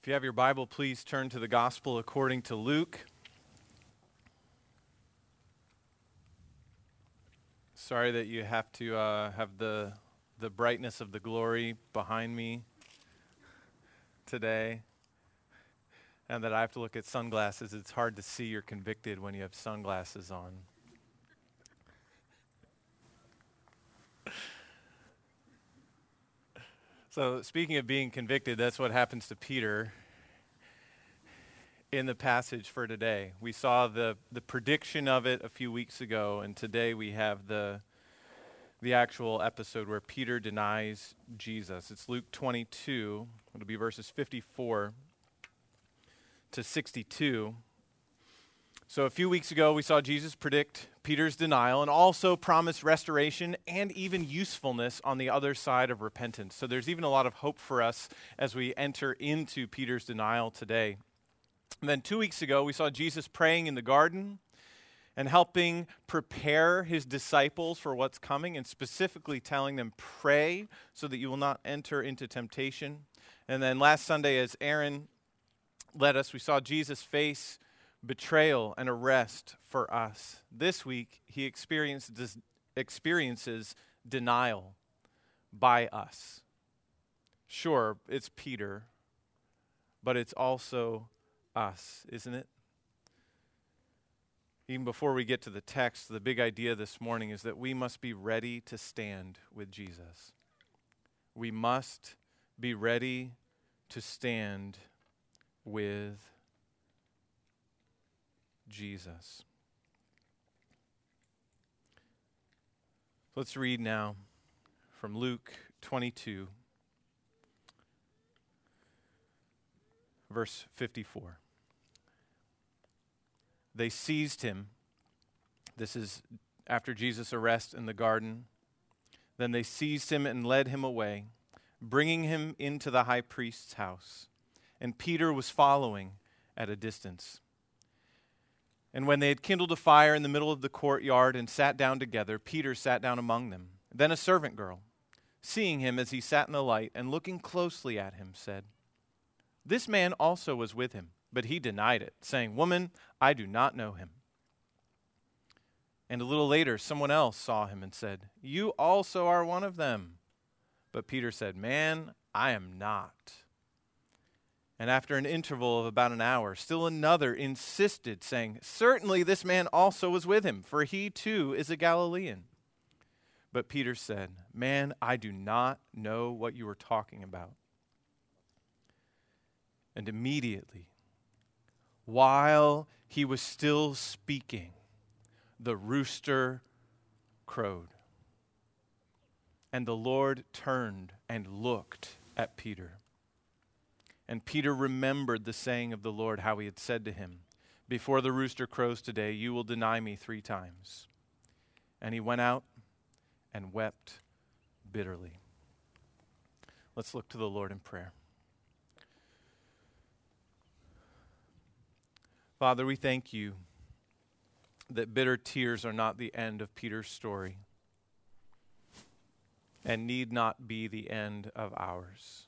If you have your Bible, please turn to the Gospel according to Luke. Sorry that you have to uh, have the, the brightness of the glory behind me today, and that I have to look at sunglasses. It's hard to see you're convicted when you have sunglasses on. So, speaking of being convicted, that's what happens to Peter in the passage for today. We saw the, the prediction of it a few weeks ago, and today we have the, the actual episode where Peter denies Jesus. It's Luke 22, it'll be verses 54 to 62. So, a few weeks ago, we saw Jesus predict Peter's denial and also promise restoration and even usefulness on the other side of repentance. So, there's even a lot of hope for us as we enter into Peter's denial today. And then, two weeks ago, we saw Jesus praying in the garden and helping prepare his disciples for what's coming, and specifically telling them, Pray so that you will not enter into temptation. And then last Sunday, as Aaron led us, we saw Jesus face betrayal and arrest for us. This week, he experiences, experiences denial by us. Sure, it's Peter, but it's also us, isn't it? Even before we get to the text, the big idea this morning is that we must be ready to stand with Jesus. We must be ready to stand with Jesus. Let's read now from Luke 22, verse 54. They seized him. This is after Jesus' arrest in the garden. Then they seized him and led him away, bringing him into the high priest's house. And Peter was following at a distance. And when they had kindled a fire in the middle of the courtyard and sat down together, Peter sat down among them. Then a servant girl, seeing him as he sat in the light and looking closely at him, said, This man also was with him. But he denied it, saying, Woman, I do not know him. And a little later, someone else saw him and said, You also are one of them. But Peter said, Man, I am not. And after an interval of about an hour, still another insisted, saying, Certainly this man also was with him, for he too is a Galilean. But Peter said, Man, I do not know what you are talking about. And immediately, while he was still speaking, the rooster crowed. And the Lord turned and looked at Peter. And Peter remembered the saying of the Lord, how he had said to him, Before the rooster crows today, you will deny me three times. And he went out and wept bitterly. Let's look to the Lord in prayer. Father, we thank you that bitter tears are not the end of Peter's story and need not be the end of ours.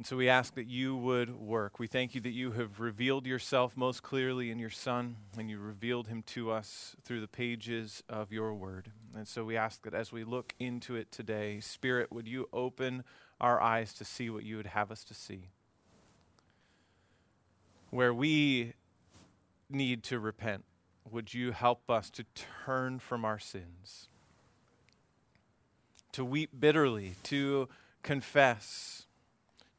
And so we ask that you would work. We thank you that you have revealed yourself most clearly in your Son, and you revealed him to us through the pages of your word. And so we ask that as we look into it today, Spirit, would you open our eyes to see what you would have us to see? Where we need to repent, would you help us to turn from our sins, to weep bitterly, to confess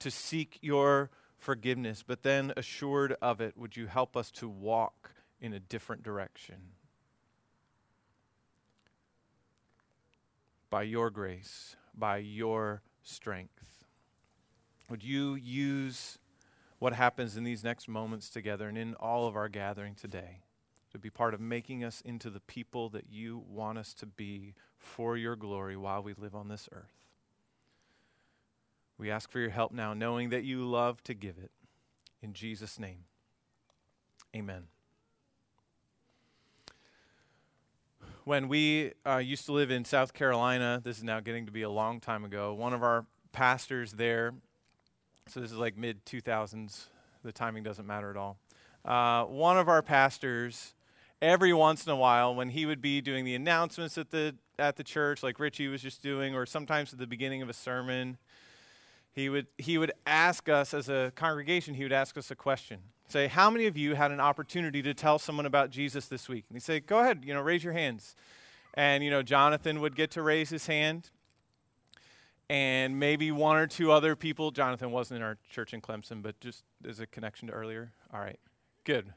to seek your forgiveness, but then assured of it, would you help us to walk in a different direction? By your grace, by your strength. Would you use what happens in these next moments together and in all of our gathering today to be part of making us into the people that you want us to be for your glory while we live on this earth? We ask for your help now, knowing that you love to give it. In Jesus' name, amen. When we uh, used to live in South Carolina, this is now getting to be a long time ago, one of our pastors there. So this is like mid 2000s. The timing doesn't matter at all. Uh, one of our pastors, every once in a while, when he would be doing the announcements at the at the church, like Richie was just doing, or sometimes at the beginning of a sermon, he would he would ask us as a congregation. He would ask us a question. Say, how many of you had an opportunity to tell someone about Jesus this week? And he'd say, go ahead, you know, raise your hands. And you know, Jonathan would get to raise his hand and maybe one or two other people. Jonathan wasn't in our church in Clemson, but just as a connection to earlier. All right, good.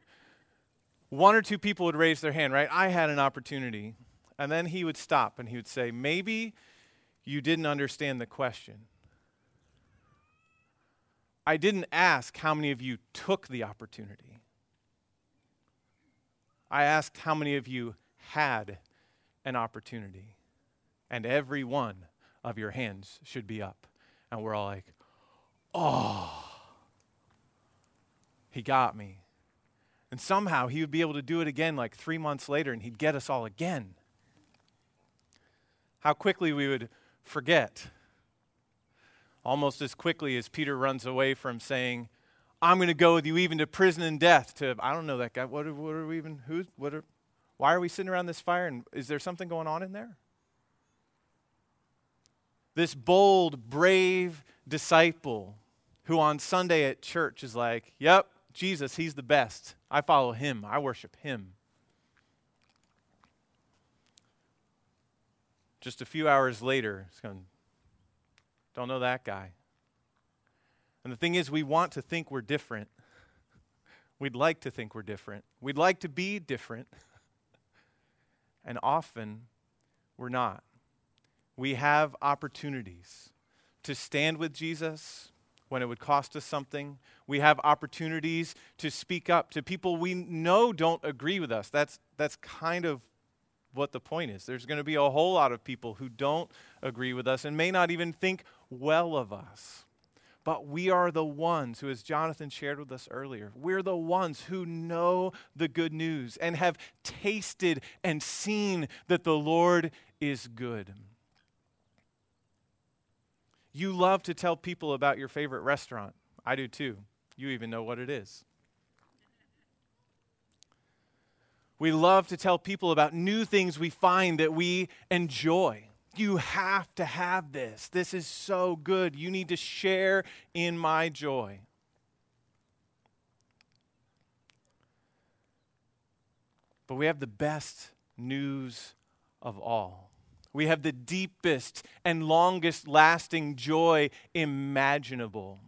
One or two people would raise their hand, right? I had an opportunity. And then he would stop and he would say, Maybe you didn't understand the question. I didn't ask how many of you took the opportunity. I asked how many of you had an opportunity. And every one of your hands should be up. And we're all like, oh, he got me. And somehow he would be able to do it again like three months later and he'd get us all again. How quickly we would forget. Almost as quickly as Peter runs away from saying, I'm going to go with you even to prison and death, to, I don't know that guy. What are, what are we even, who, what are, why are we sitting around this fire and is there something going on in there? this bold, brave disciple who on Sunday at church is like, Yep, Jesus, he's the best. I follow him, I worship him. Just a few hours later, it's going, don't know that guy. And the thing is, we want to think we're different. We'd like to think we're different. We'd like to be different. And often, we're not we have opportunities to stand with Jesus when it would cost us something. We have opportunities to speak up to people we know don't agree with us. That's, that's kind of what the point is. There's going to be a whole lot of people who don't agree with us and may not even think well of us. But we are the ones who, as Jonathan shared with us earlier, we're the ones who know the good news and have tasted and seen that the Lord is good. You love to tell people about your favorite restaurant. I do too. You even know what it is. We love to tell people about new things we find that we enjoy. You have to have this. This is so good. You need to share in my joy. But we have the best news of all. We have the deepest and longest lasting joy imaginable.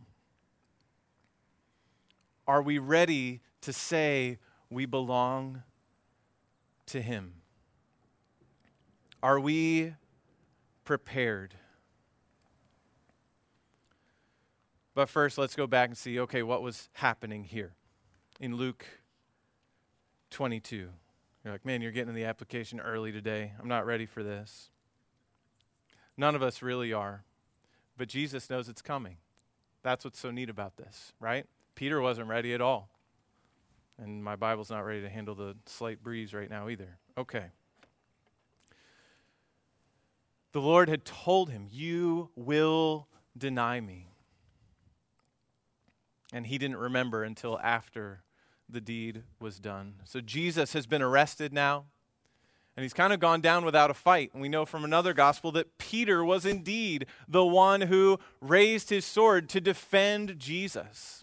Are we ready to say we belong to Him? Are we prepared? But first, let's go back and see okay, what was happening here in Luke 22. You're like, man, you're getting the application early today. I'm not ready for this. None of us really are. But Jesus knows it's coming. That's what's so neat about this, right? Peter wasn't ready at all. And my Bible's not ready to handle the slight breeze right now either. Okay. The Lord had told him, You will deny me. And he didn't remember until after the deed was done. So Jesus has been arrested now. And he's kind of gone down without a fight. And we know from another gospel that Peter was indeed the one who raised his sword to defend Jesus.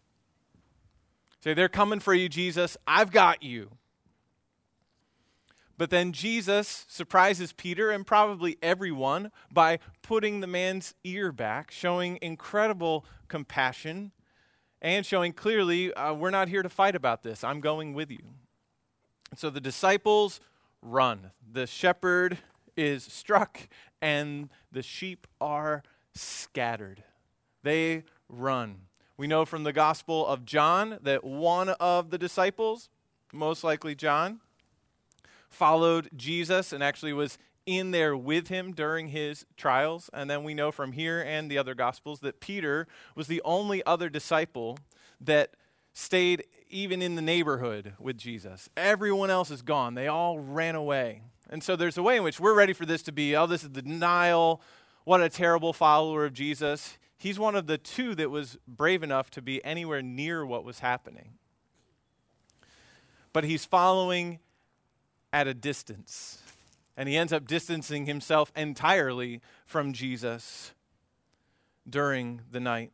Say, they're coming for you, Jesus. I've got you. But then Jesus surprises Peter and probably everyone by putting the man's ear back, showing incredible compassion and showing clearly, uh, we're not here to fight about this. I'm going with you. And so the disciples run. The shepherd is struck, and the sheep are scattered. They run. We know from the Gospel of John that one of the disciples, most likely John, followed Jesus and actually was in there with him during his trials. And then we know from here and the other Gospels that Peter was the only other disciple that stayed even in the neighborhood with Jesus. Everyone else is gone, they all ran away. And so there's a way in which we're ready for this to be oh, this is the denial. What a terrible follower of Jesus. he's one of the two that was brave enough to be anywhere near what was happening. But he's following at a distance. And he ends up distancing himself entirely from Jesus during the night.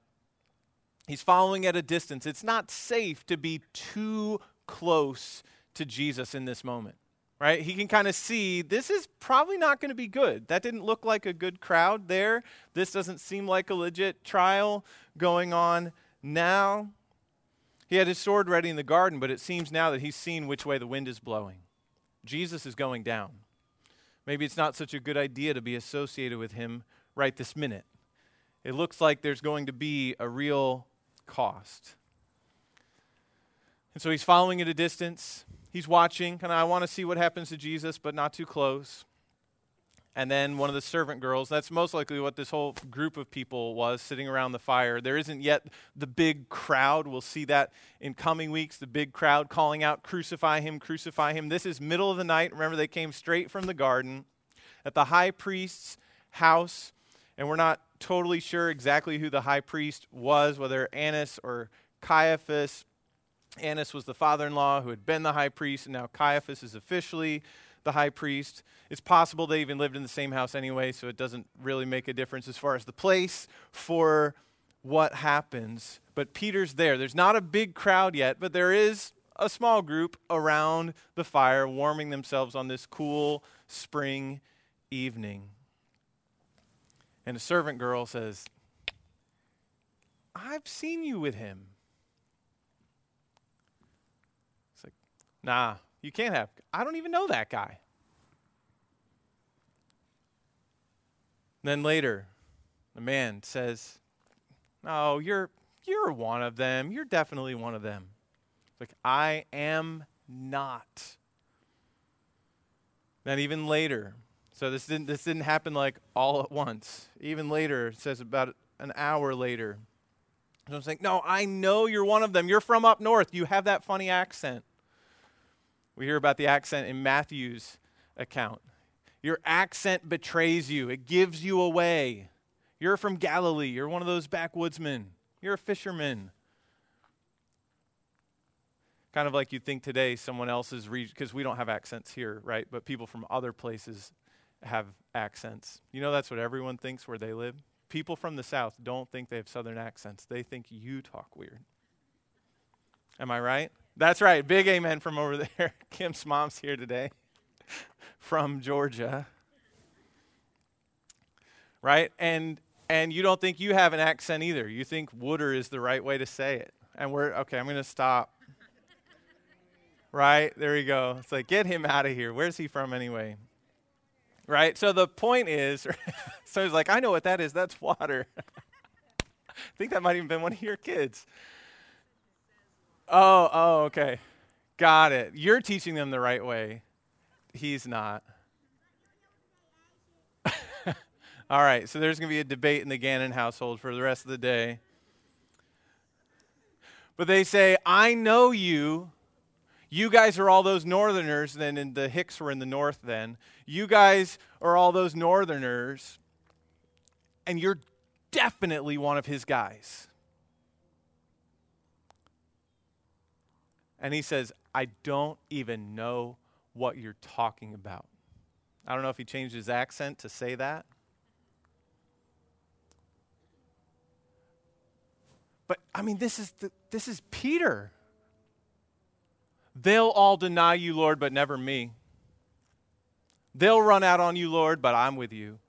He's following at a distance. It's not safe to be too close to Jesus in this moment, right? He can kind of see this is probably not going to be good. That didn't look like a good crowd there. This doesn't seem like a legit trial going on now. He had his sword ready in the garden, but it seems now that he's seen which way the wind is blowing. Jesus is going down. Maybe it's not such a good idea to be associated with him right this minute. It looks like there's going to be a real cost. And so he's following at a distance. He's watching. Kind of, I want to see what happens to Jesus, but not too close and then one of the servant girls. That's most likely what this whole group of people was sitting around the fire. There isn't yet the big crowd. We'll see that in coming weeks, the big crowd calling out, Crucify him, crucify him. This is middle of the night. Remember, they came straight from the garden at the high priest's house, and we're not totally sure exactly who the high priest was, whether Annas or Caiaphas. Annas was the father in law who had been the high priest, and now Caiaphas is officially the high priest. It's possible they even lived in the same house anyway, so it doesn't really make a difference as far as the place for what happens. But Peter's there. There's not a big crowd yet, but there is a small group around the fire warming themselves on this cool spring evening. And a servant girl says, I've seen you with him. It's like, nah, you can't have. I don't even know that guy. Then later, the man says, "No, you're you're one of them. You're definitely one of them." It's like, "I am not." Then even later, so this didn't this didn't happen like all at once. Even later, it says about an hour later. So I'm saying, "No, I know you're one of them. You're from up north. You have that funny accent." We hear about the accent in Matthew's account. Your accent betrays you, it gives you away. You're from Galilee. You're one of those backwoodsmen. You're a fisherman. Kind of like you think today someone else's region, because we don't have accents here, right? But people from other places have accents. You know, that's what everyone thinks where they live. People from the South don't think they have Southern accents, they think you talk weird. Am I right? That's right. Big amen from over there. Kim's mom's here today from Georgia. Right? And and you don't think you have an accent either. You think wooder is the right way to say it. And we're okay, I'm going to stop. right? There we go. It's like get him out of here. Where's he from anyway? Right? So the point is so he's like, I know what that is. That's water. I think that might even been one of your kids. Oh, oh, okay. Got it. You're teaching them the right way. He's not. All right, so there's going to be a debate in the Gannon household for the rest of the day. But they say, I know you. You guys are all those northerners, then, and the Hicks were in the north then. You guys are all those northerners, and you're definitely one of his guys. And he says, I don't even know what you're talking about. I don't know if he changed his accent to say that. But I mean, this is, the, this is Peter. They'll all deny you, Lord, but never me. They'll run out on you, Lord, but I'm with you.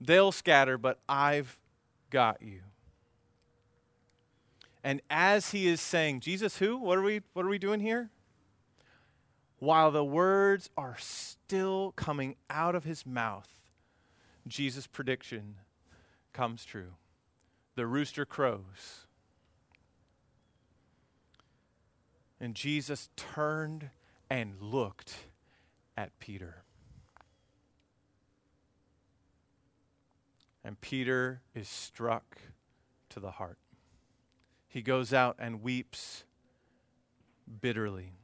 They'll scatter, but I've got you. And as he is saying, Jesus who? What are we what are we doing here? While the words are still coming out of his mouth, Jesus' prediction comes true. The rooster crows. And Jesus turned and looked at Peter. And Peter is struck to the heart he goes out and weeps bitterly.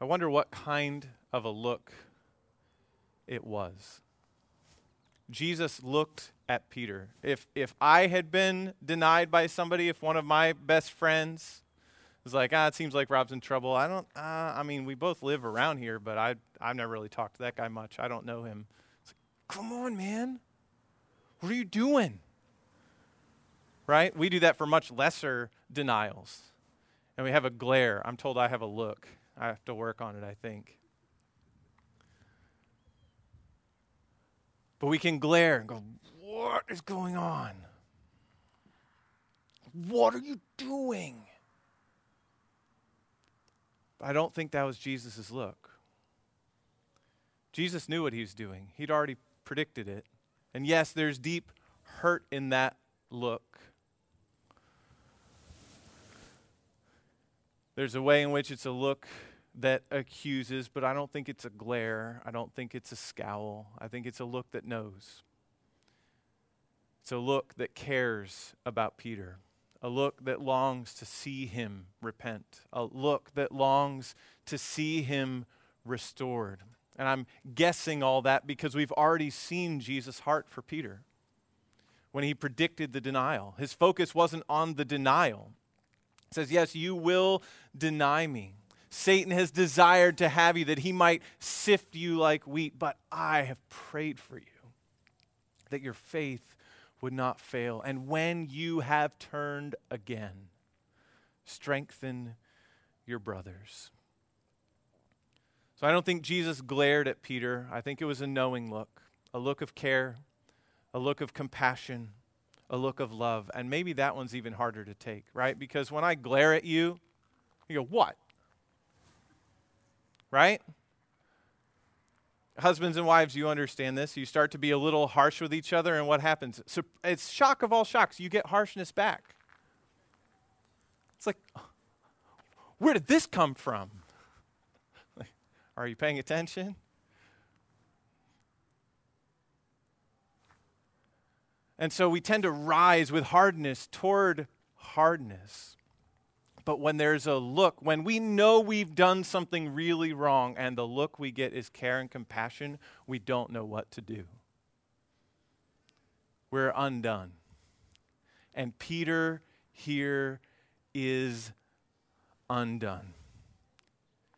I wonder what kind of a look it was. Jesus looked at Peter. If, if I had been denied by somebody, if one of my best friends was like, ah, it seems like Rob's in trouble, I don't, uh, I mean, we both live around here, but I, I've never really talked to that guy much. I don't know him. It's like, Come on, man. What are you doing? Right? We do that for much lesser denials. And we have a glare. I'm told I have a look. I have to work on it, I think. But we can glare and go, What is going on? What are you doing? I don't think that was Jesus' look. Jesus knew what he was doing, he'd already predicted it. And yes, there's deep hurt in that look. There's a way in which it's a look that accuses, but I don't think it's a glare. I don't think it's a scowl. I think it's a look that knows. It's a look that cares about Peter, a look that longs to see him repent, a look that longs to see him restored. And I'm guessing all that because we've already seen Jesus' heart for Peter when he predicted the denial. His focus wasn't on the denial. Says, Yes, you will deny me. Satan has desired to have you that he might sift you like wheat, but I have prayed for you that your faith would not fail. And when you have turned again, strengthen your brothers. So I don't think Jesus glared at Peter. I think it was a knowing look, a look of care, a look of compassion, a look of love. And maybe that one's even harder to take, right? Because when I glare at you, you go, What? right? Husbands and wives, you understand this. You start to be a little harsh with each other, and what happens? So it's shock of all shocks. You get harshness back. It's like, where did this come from? Are you paying attention? And so we tend to rise with hardness toward hardness. But when there's a look, when we know we've done something really wrong and the look we get is care and compassion, we don't know what to do. We're undone. And Peter here is undone.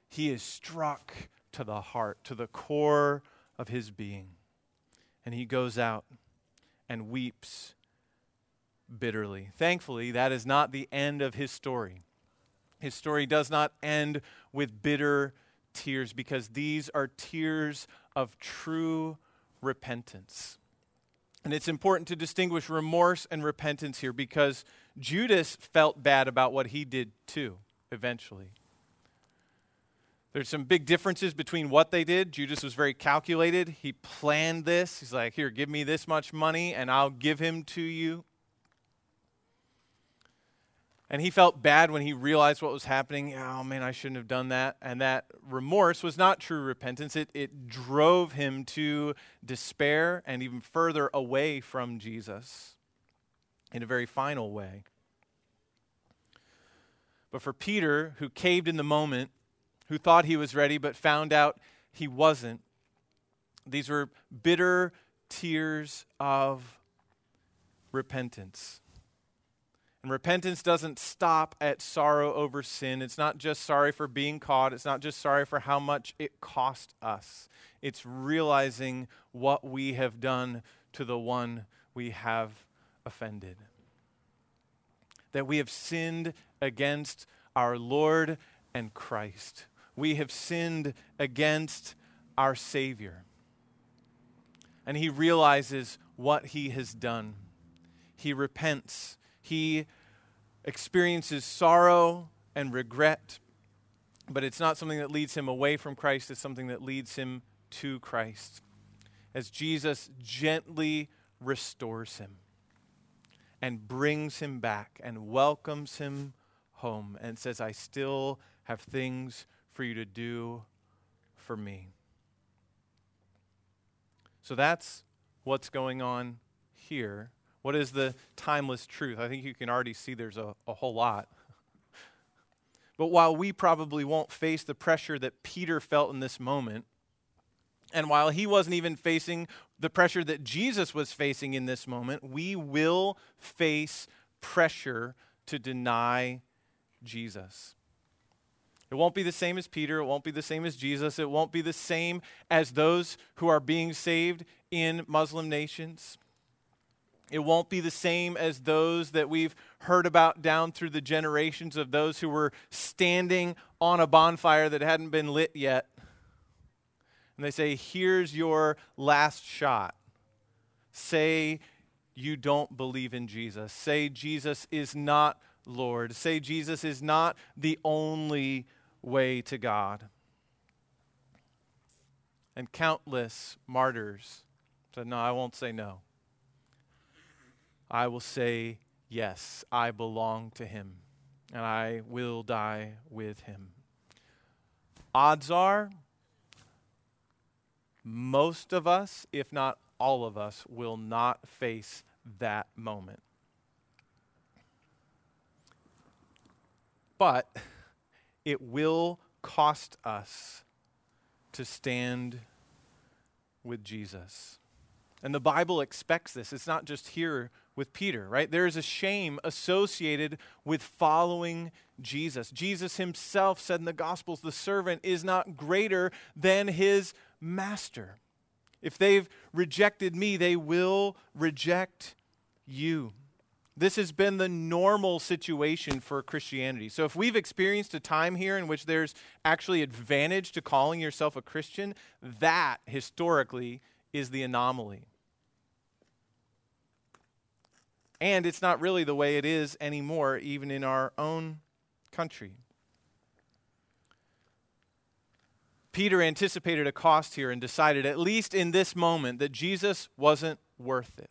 He is struck to the heart, to the core of his being. And he goes out and weeps bitterly. Thankfully, that is not the end of his story. His story does not end with bitter tears because these are tears of true repentance. And it's important to distinguish remorse and repentance here because Judas felt bad about what he did too, eventually. There's some big differences between what they did. Judas was very calculated. He planned this. He's like, Here, give me this much money and I'll give him to you. And he felt bad when he realized what was happening. Oh man, I shouldn't have done that. And that remorse was not true repentance. It, it drove him to despair and even further away from Jesus in a very final way. But for Peter, who caved in the moment, who thought he was ready but found out he wasn't, these were bitter tears of repentance. And repentance doesn't stop at sorrow over sin. It's not just sorry for being caught. It's not just sorry for how much it cost us. It's realizing what we have done to the one we have offended. That we have sinned against our Lord and Christ. We have sinned against our Savior. And he realizes what he has done. He repents he experiences sorrow and regret, but it's not something that leads him away from Christ, it's something that leads him to Christ. As Jesus gently restores him and brings him back and welcomes him home and says, I still have things for you to do for me. So that's what's going on here what is the timeless truth? I think you can already see there's a, a whole lot. But while we probably won't face the pressure that Peter felt in this moment, And while he wasn't even facing the pressure that Jesus was facing in this moment, we will face pressure to deny Jesus. It won't be the same as Peter. It won't be the same as Jesus. It won't be the same as those who are being saved in Muslim nations. It won't be the same as those that we've heard about down through the generations of those who were standing on a bonfire that hadn't been lit yet. And they say, Here's your last shot. Say you don't believe in Jesus. Say Jesus is not Lord. Say Jesus is not the only way to God. And countless martyrs said, No, I won't say no. I will say yes. I belong to him, and I will die with him. Odds are, most of us, if not all of us, will not face that moment. But it will cost us to stand with Jesus. And the Bible expects this. It's not just here with Peter, right? There is a shame associated with following Jesus. Jesus himself said in the Gospels, the servant is not greater than his master. If they've rejected me, they will reject you. This has been the normal situation for Christianity. So, if we've experienced a time here in which there's actually advantage to calling yourself a Christian, that historically is the anomaly. And it's not really the way it is anymore, even in our own country. Peter anticipated a cost here and decided, at least in this moment, that Jesus wasn't worth it.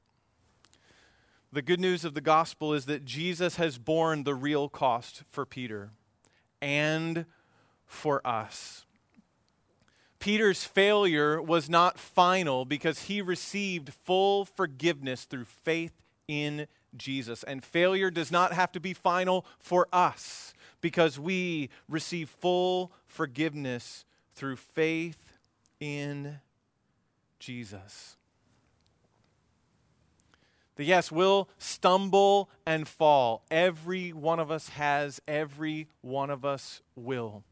The good news of the gospel is that Jesus has borne the real cost for Peter and for us. Peter's failure was not final because he received full forgiveness through faith in Jesus. And failure does not have to be final for us because we receive full forgiveness through faith in Jesus. That yes, we'll stumble and fall. Every one of us has, every one of us will.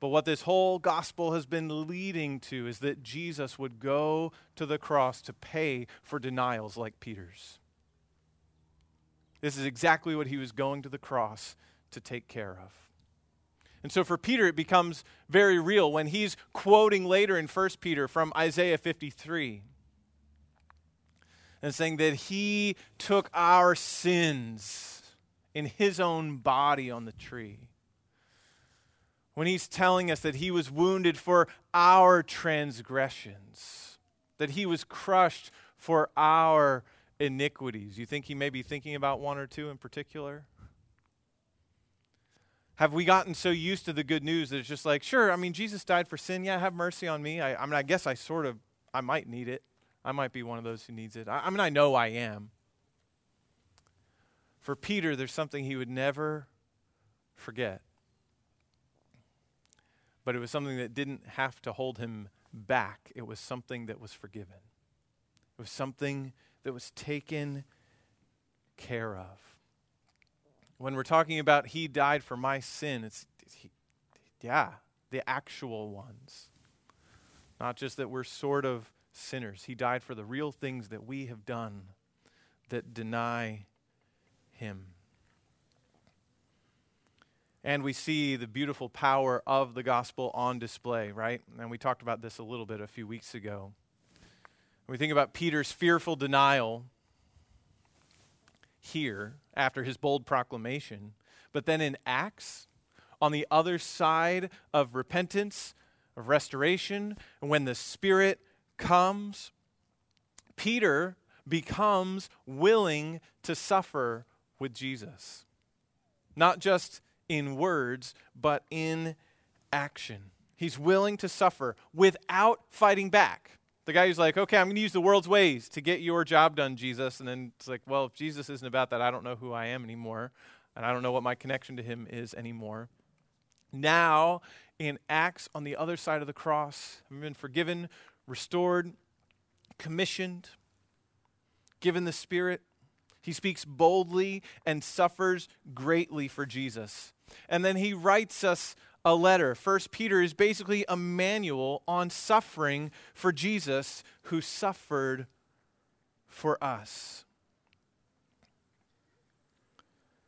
But what this whole gospel has been leading to is that Jesus would go to the cross to pay for denials like Peter's. This is exactly what he was going to the cross to take care of. And so for Peter, it becomes very real when he's quoting later in 1 Peter from Isaiah 53 and saying that he took our sins in his own body on the tree. When he's telling us that he was wounded for our transgressions, that he was crushed for our iniquities. You think he may be thinking about one or two in particular? Have we gotten so used to the good news that it's just like, sure, I mean, Jesus died for sin. Yeah, have mercy on me. I, I mean, I guess I sort of, I might need it. I might be one of those who needs it. I, I mean, I know I am. For Peter, there's something he would never forget. But it was something that didn't have to hold him back. It was something that was forgiven. It was something that was taken care of. When we're talking about he died for my sin, it's, he, yeah, the actual ones. Not just that we're sort of sinners. He died for the real things that we have done that deny him. And we see the beautiful power of the gospel on display, right? And we talked about this a little bit a few weeks ago. we think about Peter's fearful denial here after his bold proclamation, but then in Acts, on the other side of repentance, of restoration, and when the Spirit comes, Peter becomes willing to suffer with Jesus. Not just in words, but in action. He's willing to suffer without fighting back. The guy who's like, okay, I'm going to use the world's ways to get your job done, Jesus. And then it's like, well, if Jesus isn't about that, I don't know who I am anymore. And I don't know what my connection to him is anymore. Now, in Acts, on the other side of the cross, I've been forgiven restored, commissioned, given the Spirit. He speaks boldly and suffers greatly for Jesus. And then he writes us a letter. First Peter is basically a manual on suffering for Jesus who suffered for us.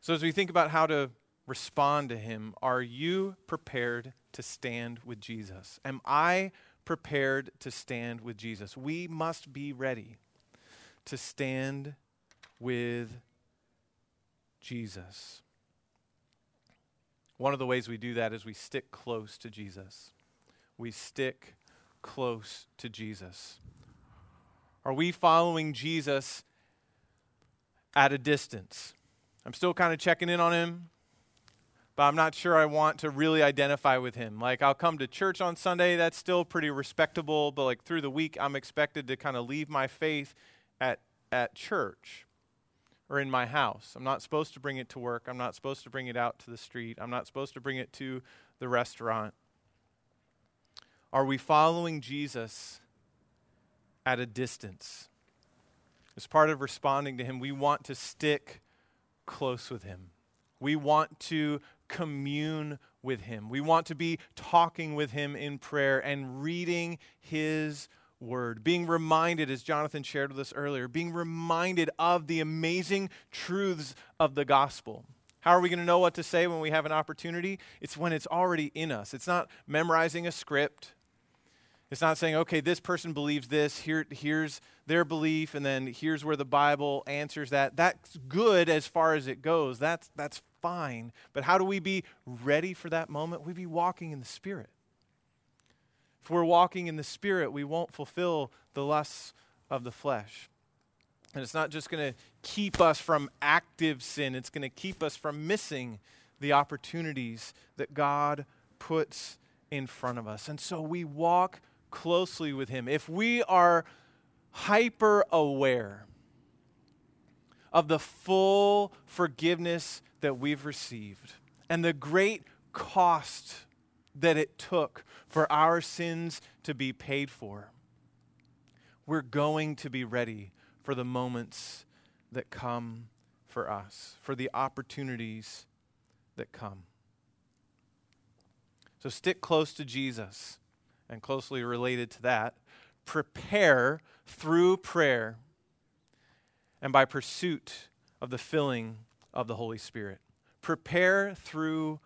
So as we think about how to respond to him, are you prepared to stand with Jesus? Am I prepared to stand with Jesus? We must be ready to stand with Jesus. One of the ways we do that is we stick close to Jesus. We stick close to Jesus. Are we following Jesus at a distance? I'm still kind of checking in on him, but I'm not sure I want to really identify with him. Like, I'll come to church on Sunday, that's still pretty respectable, but like through the week, I'm expected to kind of leave my faith at, at church or in my house. I'm not supposed to bring it to work. I'm not supposed to bring it out to the street. I'm not supposed to bring it to the restaurant. Are we following Jesus at a distance? As part of responding to him, we want to stick close with him. We want to commune with him. We want to be talking with him in prayer and reading his word, being reminded, as Jonathan shared with us earlier, being reminded of the amazing truths of the gospel. How are we going to know what to say when we have an opportunity? It's when it's already in us. It's not memorizing a script. It's not saying, okay, this person believes this, Here, here's their belief, and then here's where the Bible answers that. That's good as far as it goes. That's, that's fine. But how do we be ready for that moment? We be walking in the Spirit. If we're walking in the Spirit, we won't fulfill the lusts of the flesh. And it's not just going to keep us from active sin, it's going to keep us from missing the opportunities that God puts in front of us. And so we walk closely with Him. If we are hyper aware of the full forgiveness that we've received and the great cost that it took for our sins to be paid for. We're going to be ready for the moments that come for us, for the opportunities that come. So stick close to Jesus and closely related to that, prepare through prayer and by pursuit of the filling of the Holy Spirit. Prepare through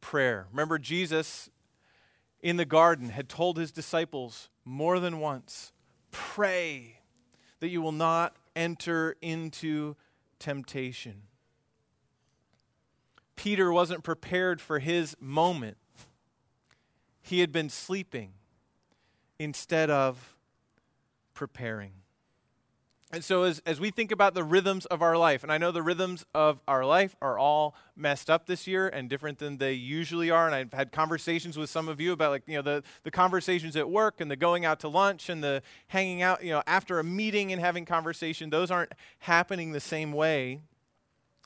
prayer. Remember, Jesus in the garden had told his disciples more than once pray that you will not enter into temptation. Peter wasn't prepared for his moment. He had been sleeping instead of preparing. And so, as, as we think about the rhythms of our life, and I know the rhythms of our life are all messed up this year and different than they usually are. And I've had conversations with some of you about, like, you know, the, the conversations at work and the going out to lunch and the hanging out, you know, after a meeting and having conversation. Those aren't happening the same way.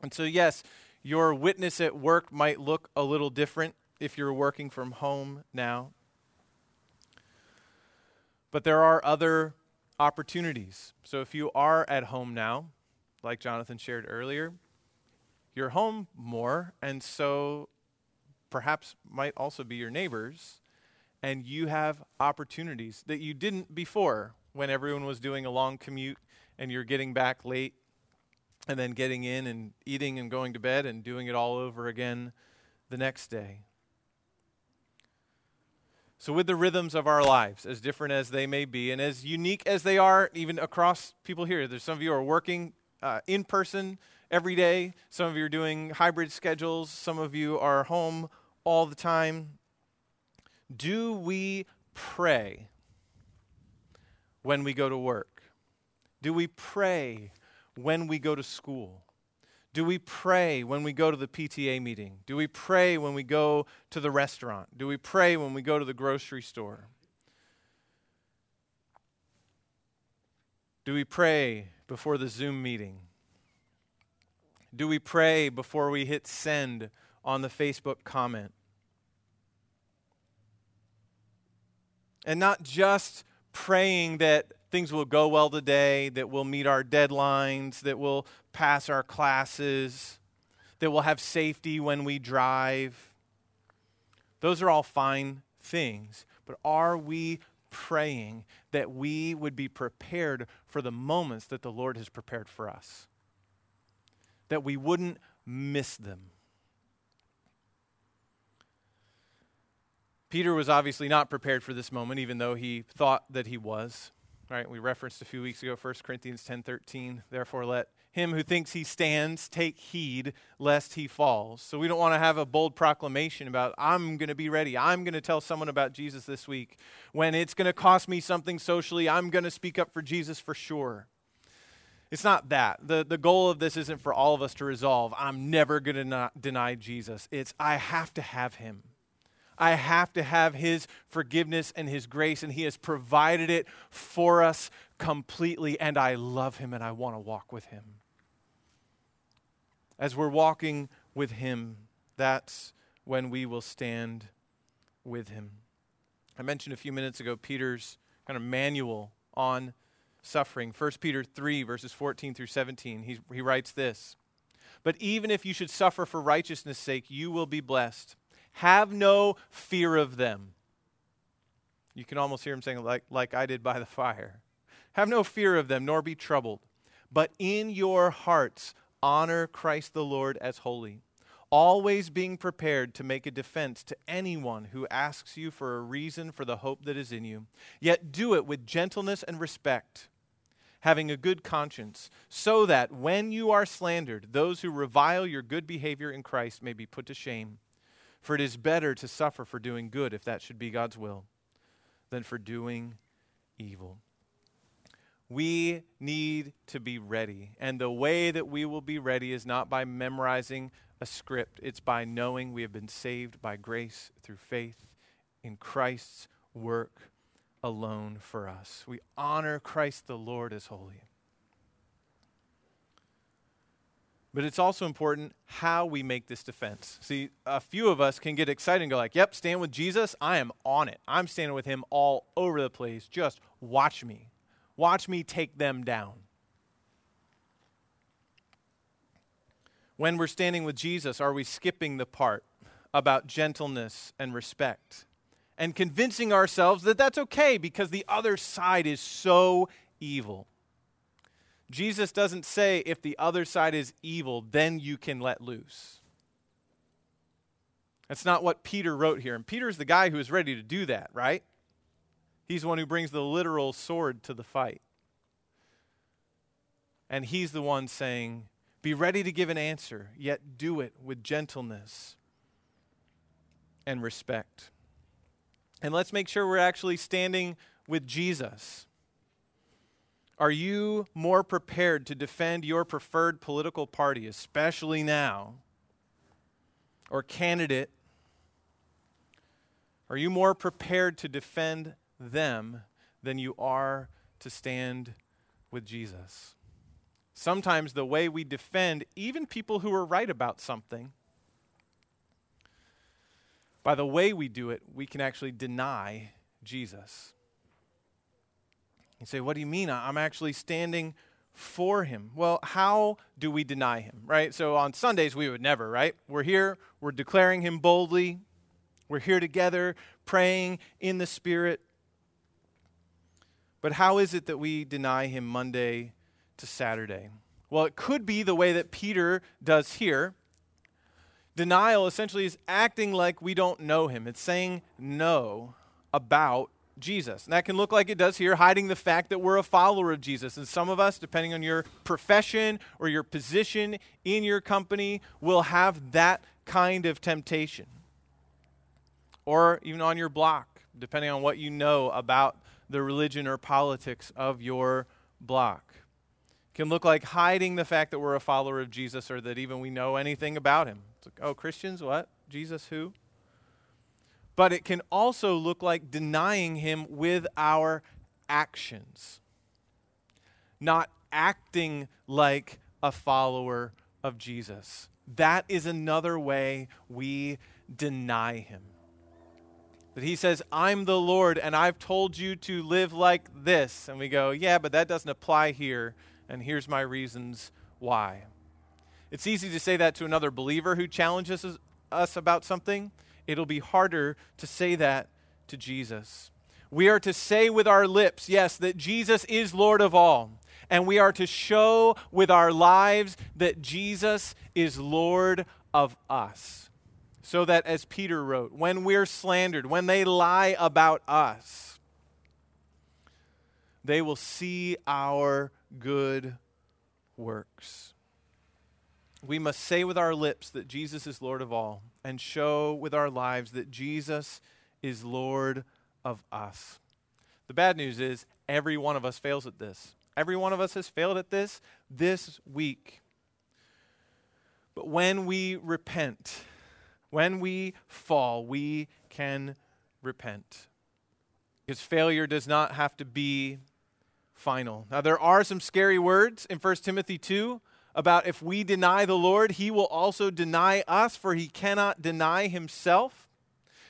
And so, yes, your witness at work might look a little different if you're working from home now. But there are other opportunities. So if you are at home now, like Jonathan shared earlier, you're home more, and so perhaps might also be your neighbors, and you have opportunities that you didn't before when everyone was doing a long commute and you're getting back late and then getting in and eating and going to bed and doing it all over again the next day. So, with the rhythms of our lives, as different as they may be, and as unique as they are, even across people here, there's some of you are working uh, in person every day, some of you are doing hybrid schedules, some of you are home all the time. Do we pray when we go to work? Do we pray when we go to school? Do we pray when we go to the PTA meeting? Do we pray when we go to the restaurant? Do we pray when we go to the grocery store? Do we pray before the Zoom meeting? Do we pray before we hit send on the Facebook comment? And not just praying that things will go well today, that we'll meet our deadlines, that we'll pass our classes, that we'll have safety when we drive. Those are all fine things. But are we praying that we would be prepared for the moments that the Lord has prepared for us? That we wouldn't miss them. Peter was obviously not prepared for this moment, even though he thought that he was. Right? We referenced a few weeks ago 1 Corinthians 10:13. Therefore let him who thinks he stands take heed lest he falls. So we don't want to have a bold proclamation about I'm going to be ready. I'm going to tell someone about Jesus this week when it's going to cost me something socially. I'm going to speak up for Jesus for sure. It's not that. The, the goal of this isn't for all of us to resolve, I'm never going to deny Jesus. It's I have to have him. I have to have His forgiveness and His grace, and He has provided it for us completely, and I love Him and I want to walk with Him. As we're walking with Him, that's when we will stand with Him. I mentioned a few minutes ago Peter's kind of manual on suffering. 1 Peter 3, verses 14 through 17. He, he writes this But even if you should suffer for righteousness' sake, you will be blessed. Have no fear of them. You can almost hear him saying, like, like I did by the fire. Have no fear of them, nor be troubled. But in your hearts, honor Christ the Lord as holy, always being prepared to make a defense to anyone who asks you for a reason for the hope that is in you. Yet do it with gentleness and respect, having a good conscience, so that when you are slandered, those who revile your good behavior in Christ may be put to shame. For it is better to suffer for doing good, if that should be God's will, than for doing evil. We need to be ready. And the way that we will be ready is not by memorizing a script, it's by knowing we have been saved by grace through faith in Christ's work alone for us. We honor Christ the Lord as holy. But it's also important how we make this defense. See, a few of us can get excited and go like, "Yep, stand with Jesus. I am on it. I'm standing with him all over the place. Just watch me. Watch me take them down." When we're standing with Jesus, are we skipping the part about gentleness and respect and convincing ourselves that that's okay because the other side is so evil? Jesus doesn't say if the other side is evil, then you can let loose. That's not what Peter wrote here. And Peter's the guy who is ready to do that, right? He's the one who brings the literal sword to the fight. And he's the one saying, Be ready to give an answer, yet do it with gentleness and respect. And let's make sure we're actually standing with Jesus. Are you more prepared to defend your preferred political party, especially now, or candidate? Are you more prepared to defend them than you are to stand with Jesus? Sometimes the way we defend even people who are right about something, by the way we do it, we can actually deny Jesus. You say, What do you mean? I'm actually standing for him. Well, how do we deny him, right? So on Sundays, we would never, right? We're here, we're declaring him boldly, we're here together, praying in the Spirit. But how is it that we deny him Monday to Saturday? Well, it could be the way that Peter does here. Denial essentially is acting like we don't know him, it's saying no about Jesus. And that can look like it does here, hiding the fact that we're a follower of Jesus. And some of us, depending on your profession or your position in your company, will have that kind of temptation. Or even on your block, depending on what you know about the religion or politics of your block. It can look like hiding the fact that we're a follower of Jesus or that even we know anything about him. It's like, oh, Christians, what? Jesus who? But it can also look like denying him with our actions, not acting like a follower of Jesus. That is another way we deny him. That he says, I'm the Lord and I've told you to live like this. And we go, yeah, but that doesn't apply here. And here's my reasons why. It's easy to say that to another believer who challenges us about something. It'll be harder to say that to Jesus. We are to say with our lips, yes, that Jesus is Lord of all. And we are to show with our lives that Jesus is Lord of us. So that, as Peter wrote, when we're slandered, when they lie about us, they will see our good works. We must say with our lips that Jesus is Lord of all and show with our lives that Jesus is Lord of us. The bad news is every one of us fails at this. Every one of us has failed at this this week. But when we repent, when we fall, we can repent. Because failure does not have to be final. Now, there are some scary words in 1 Timothy 2 about if we deny the Lord, he will also deny us, for he cannot deny himself.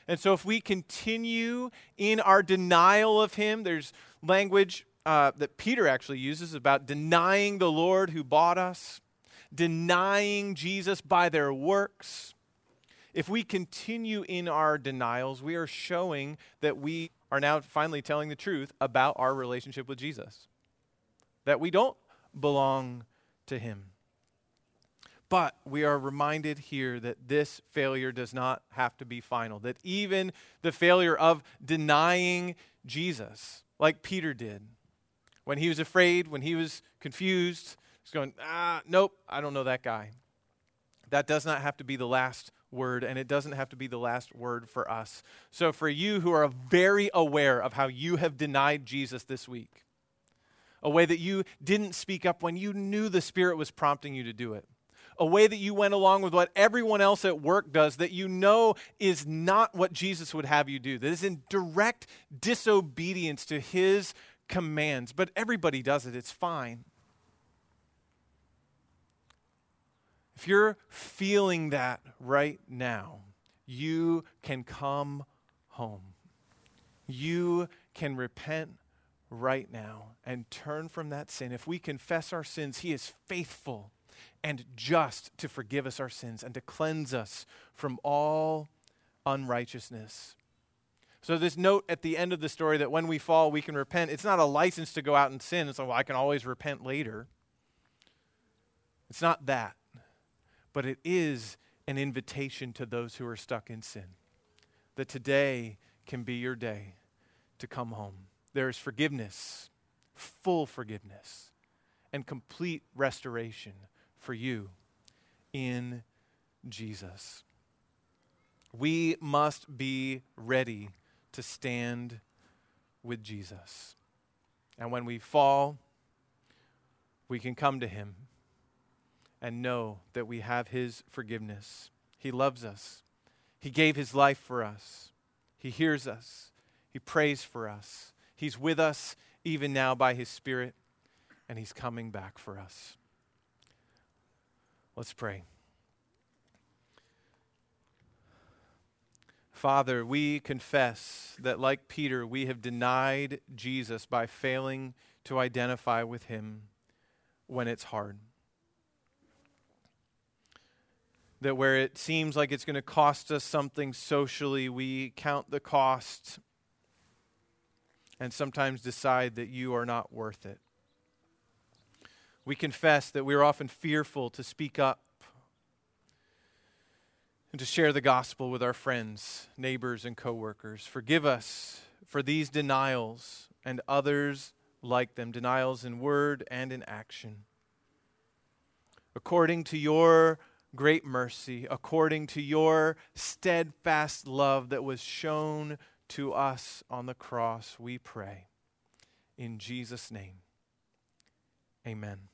And so, if we continue in our denial of him, there's language uh, that Peter actually uses about denying the Lord who bought us, denying Jesus by their works. If we continue in our denials, we are showing that we are now finally telling the truth about our relationship with Jesus, that we don't belong to Him. But we are reminded here that this failure does not have to be final, that even the failure of denying Jesus, like Peter did, when he was afraid, when he was confused, he's going, ah, nope, I don't know that guy. That does not have to be the last word, and it doesn't have to be the last word for us. So, for you who are very aware of how you have denied Jesus this week, a way that you didn't speak up when you knew the Spirit was prompting you to do it, a way that you went along with what everyone else at work does that you know is not what Jesus would have you do, that is in direct disobedience to his commands, but everybody does it. It's fine. If you're feeling that right now, you can come home. You can repent right now and turn from that sin. If we confess our sins, He is faithful and just to forgive us our sins and to cleanse us from all unrighteousness. So, this note at the end of the story that when we fall, we can repent, it's not a license to go out and sin. It's like, well, I can always repent later. It's not that. But it is an invitation to those who are stuck in sin that today can be your day to come home. There is forgiveness, full forgiveness, and complete restoration for you in Jesus. We must be ready to stand with Jesus. And when we fall, we can come to Him and know that we have His forgiveness. He loves us, He gave His life for us, He hears us, He prays for us. He's with us even now by His Spirit, and He's coming back for us. Let's pray. Father, we confess that, like Peter, we have denied Jesus by failing to identify with him when it's hard. That where it seems like it's going to cost us something socially, we count the cost and sometimes decide that you are not worth it. We confess that we are often fearful to speak up and to share the gospel with our friends, neighbors, and coworkers. Forgive us for these denials and others like them, denials in word and in action. According to your great mercy, according to your steadfast love that was shown to us on the cross, we pray. In Jesus' name, amen.